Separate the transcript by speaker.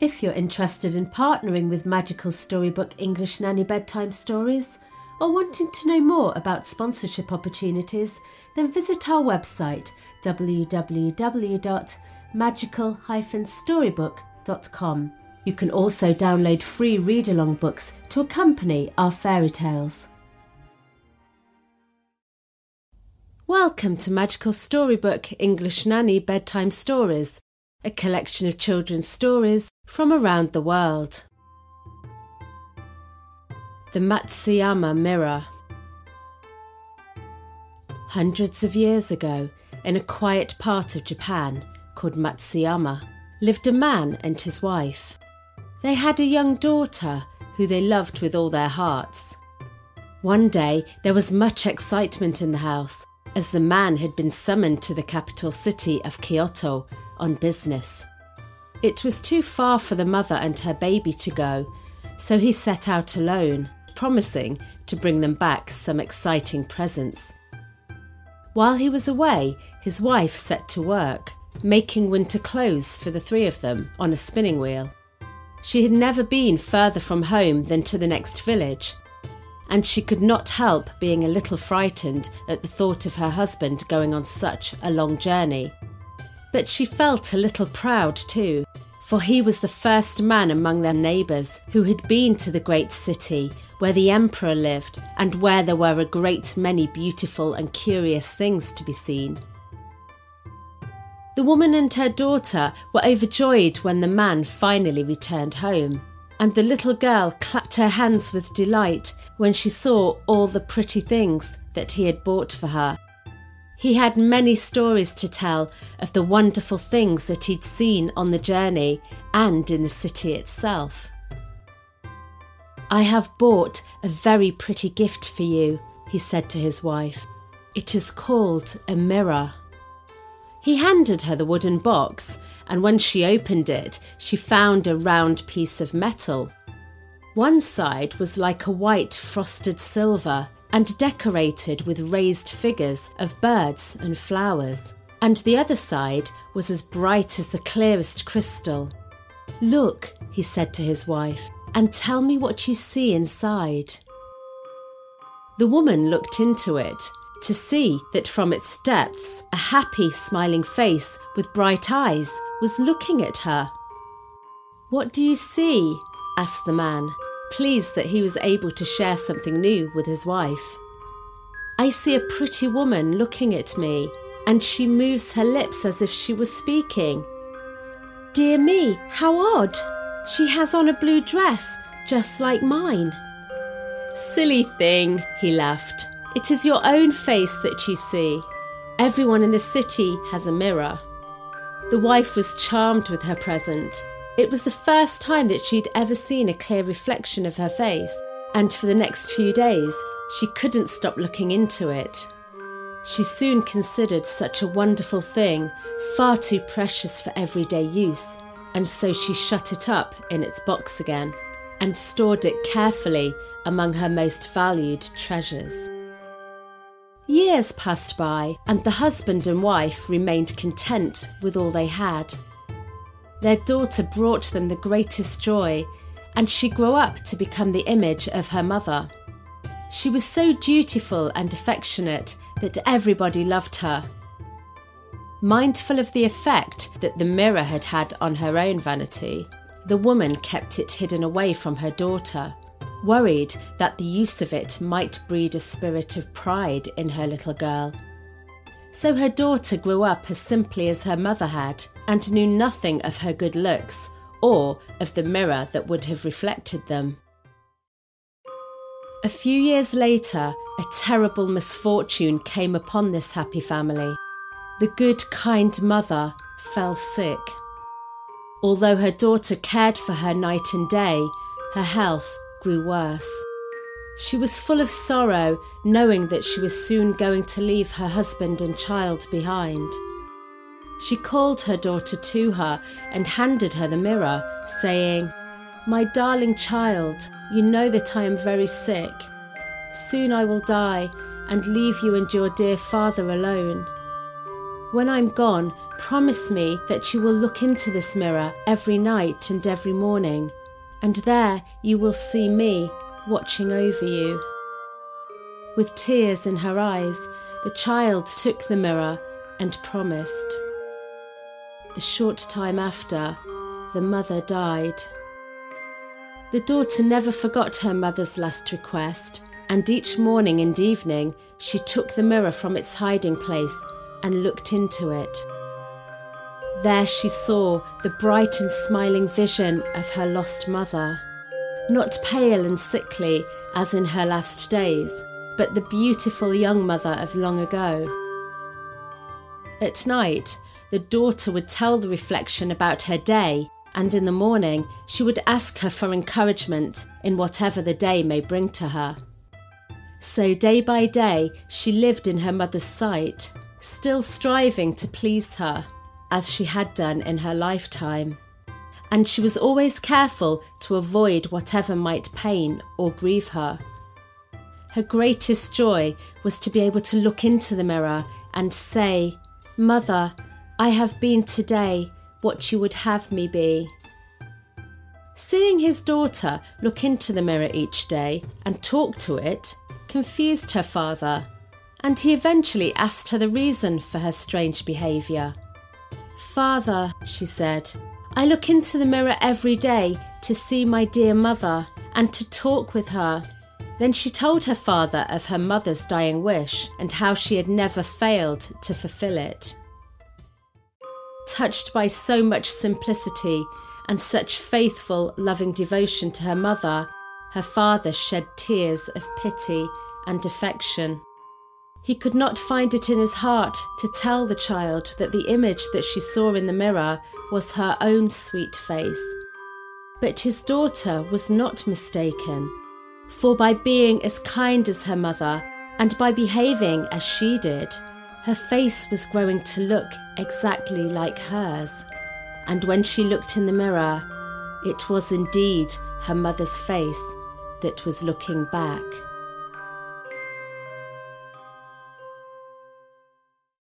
Speaker 1: If you're interested in partnering with Magical Storybook English Nanny Bedtime Stories, or wanting to know more about sponsorship opportunities, then visit our website www.magical-storybook.com. You can also download free read along books to accompany our fairy tales. Welcome to Magical Storybook English Nanny Bedtime Stories a collection of children's stories from around the world. The Matsuyama Mirror. Hundreds of years ago, in a quiet part of Japan called Matsuyama, lived a man and his wife. They had a young daughter who they loved with all their hearts. One day, there was much excitement in the house as the man had been summoned to the capital city of Kyoto on business. It was too far for the mother and her baby to go, so he set out alone, promising to bring them back some exciting presents. While he was away, his wife set to work, making winter clothes for the three of them on a spinning wheel. She had never been further from home than to the next village, and she could not help being a little frightened at the thought of her husband going on such a long journey. But she felt a little proud too, for he was the first man among their neighbours who had been to the great city where the emperor lived and where there were a great many beautiful and curious things to be seen. The woman and her daughter were overjoyed when the man finally returned home, and the little girl clapped her hands with delight when she saw all the pretty things that he had bought for her. He had many stories to tell of the wonderful things that he'd seen on the journey and in the city itself. I have bought a very pretty gift for you, he said to his wife. It is called a mirror. He handed her the wooden box, and when she opened it, she found a round piece of metal. One side was like a white frosted silver and decorated with raised figures of birds and flowers, and the other side was as bright as the clearest crystal. Look, he said to his wife, and tell me what you see inside. The woman looked into it to see that from its depths a happy, smiling face with bright eyes was looking at her. What do you see? asked the man pleased that he was able to share something new with his wife. I see a pretty woman looking at me, and she moves her lips as if she was speaking. Dear me, how odd! She has on a blue dress, just like mine. Silly thing, he laughed. It is your own face that you see. Everyone in the city has a mirror. The wife was charmed with her present it was the first time that she'd ever seen a clear reflection of her face, and for the next few days, she couldn't stop looking into it. She soon considered such a wonderful thing far too precious for everyday use, and so she shut it up in its box again and stored it carefully among her most valued treasures. Years passed by, and the husband and wife remained content with all they had. Their daughter brought them the greatest joy, and she grew up to become the image of her mother. She was so dutiful and affectionate that everybody loved her. Mindful of the effect that the mirror had had on her own vanity, the woman kept it hidden away from her daughter, worried that the use of it might breed a spirit of pride in her little girl so her daughter grew up as simply as her mother had and knew nothing of her good looks or of the mirror that would have reflected them. A few years later, a terrible misfortune came upon this happy family. The good, kind mother fell sick. Although her daughter cared for her night and day, her health grew worse. She was full of sorrow, knowing that she was soon going to leave her husband and child behind. She called her daughter to her and handed her the mirror, saying, My darling child, you know that I am very sick. Soon I will die and leave you and your dear father alone. When I'm gone, promise me that you will look into this mirror every night and every morning, and there you will see me watching over you. With tears in her eyes, the child took the mirror and promised. A short time after, the mother died. The daughter never forgot her mother's last request, and each morning and evening she took the mirror from its hiding place and looked into it. There she saw the bright and smiling vision of her lost mother not pale and sickly as in her last days, but the beautiful young mother of long ago. At night, the daughter would tell the reflection about her day, and in the morning, she would ask her for encouragement in whatever the day may bring to her. So, day by day, she lived in her mother's sight, still striving to please her, as she had done in her lifetime and she was always careful to avoid whatever might pain or grieve her. Her greatest joy was to be able to look into the mirror and say, Mother, I have been today what you would have me be. Seeing his daughter look into the mirror each day and talk to it confused her father, and he eventually asked her the reason for her strange behaviour. Father, she said, I look into the mirror every day to see my dear mother and to talk with her. Then she told her father of her mother's dying wish and how she had never failed to fulfill it. Touched by so much simplicity and such faithful, loving devotion to her mother, her father shed tears of pity and affection. He could not find it in his heart to tell the child that the image that she saw in the mirror was her own sweet face. But his daughter was not mistaken, for by being as kind as her mother and by behaving as she did, her face was growing to look exactly like hers. And when she looked in the mirror, it was indeed her mother's face that was looking back.